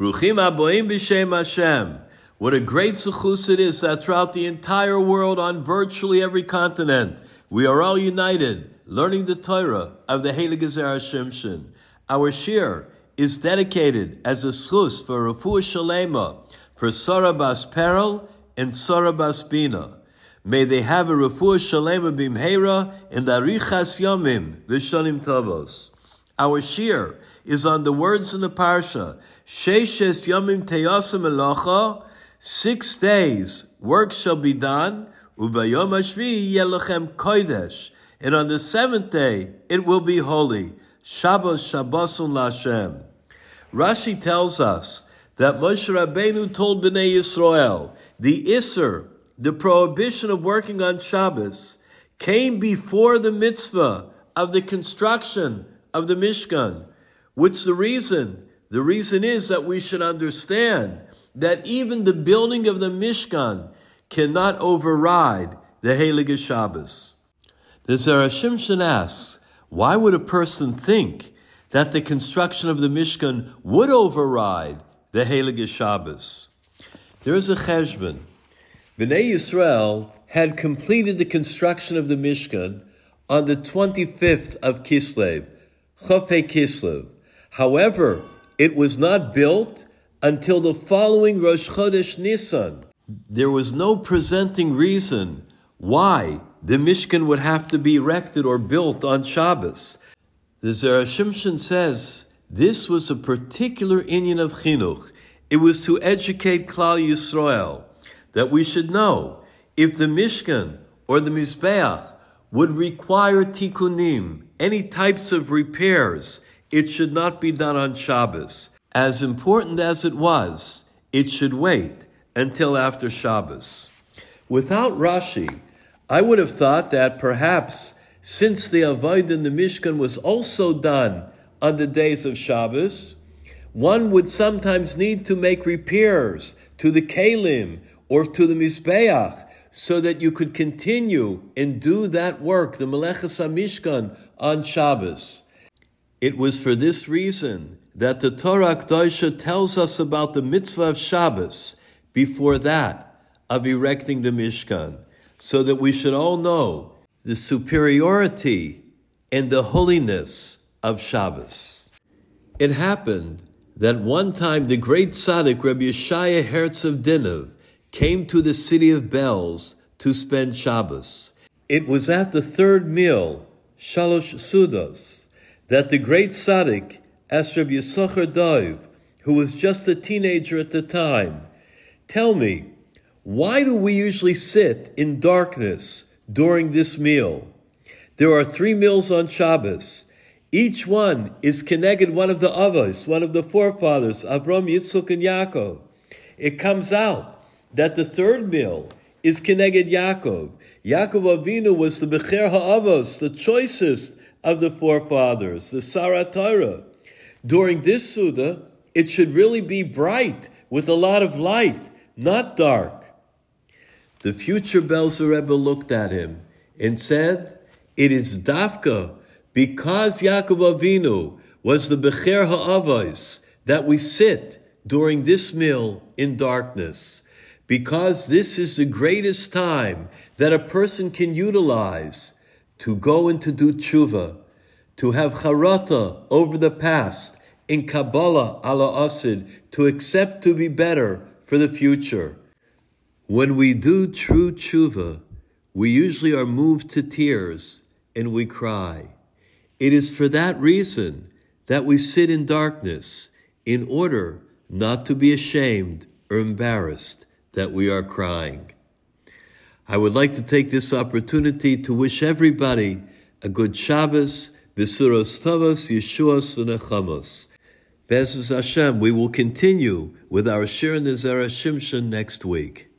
Bruchim aboim b'shem Hashem. What a great zechus it is that throughout the entire world, on virtually every continent, we are all united, learning the Torah of the Heilige Shimshon. Our shiur is dedicated as a zechus for Refuah Shleimah, for Sarah Bas Perel and Sarah Bas Bina. May they have a Refuah Shleimah Bimheira and Arichas Yomim, Vishanim Tavos. Our shiur is on the words in the parsha, Sheshes Yomim Teyasim Elacha, Six days work shall be done, ubayom hashvi yelachem kodesh, and on the seventh day it will be holy. Shabbos Shabbosun Lashem. Rashi tells us that Moshe Rabbeinu told Bnei Yisrael the Isser, the prohibition of working on Shabbos, came before the mitzvah of the construction of the Mishkan. What's the reason? The reason is that we should understand that even the building of the Mishkan cannot override the Heilige Shabbos. The Zera Shimshon asks, why would a person think that the construction of the Mishkan would override the Heilige Shabbos? There is a cheshbon. Bnei Yisrael had completed the construction of the Mishkan on the 25th of Kislev, Chof Hei Kislev. However, it was not built until the following Rosh Chodesh Nisan. There was no presenting reason why the Mishkan would have to be erected or built on Shabbos. The Zera Shimshon says this was a particular inyan of chinuch. It was to educate Klal Yisrael that we should know if the Mishkan or the Mizbeach would require tikkunim, any types of repairs, it should not be done on Shabbos as important as it was, it should wait until after Shabbos. Without Rashi, I would have thought that perhaps since the Avodah in the Mishkan was also done on the days of Shabbos, one would sometimes need to make repairs to the Keilim or to the Mizbeach so that you could continue and do that work, the Meleches HaMishkan, on Shabbos. It was for this reason that the Torah Kedosha tells us about the mitzvah of Shabbos before that of erecting the Mishkan, so that we should all know the superiority and the holiness of Shabbos. It happened that one time the great tzaddik Rabbi Yeshaya Hertz of Dinav came to the city of Belz to spend Shabbos. It was at the third meal, Shalosh Seudos, that the great tzaddik Rabbi Yisachar Dov, who was just a teenager at the time, Tell me, why do we usually sit in darkness during this meal? There are three meals on Shabbos. Each one is connected one of the Avos, one of the forefathers, Avram, Yitzchak, and Yaakov. It comes out that the third meal is connected Yaakov. Yaakov Avinu was the Bechir HaAvos, the choicest of the forefathers, the Sarat during this Seudah, it should really be bright with a lot of light, not dark. The future Belzer Rebbe looked at him and said, It is Dafka, because Yaakov Avinu was the Bechir HaAvos, that we sit during this meal in darkness, because this is the greatest time that a person can utilize to go and to do tshuva, to have charata over the past, in Kabbalah ala asid, to accept to be better for the future. When we do true tshuva, we usually are moved to tears and we cry. It is for that reason that we sit in darkness in order not to be ashamed or embarrassed that we are crying. I would like to take this opportunity to wish everybody a good Shabbos B'suros Tovos, Yeshuas, V'nechamos. Be'ezus Hashem, we will continue with our Shiur Nizara Shimshon next week.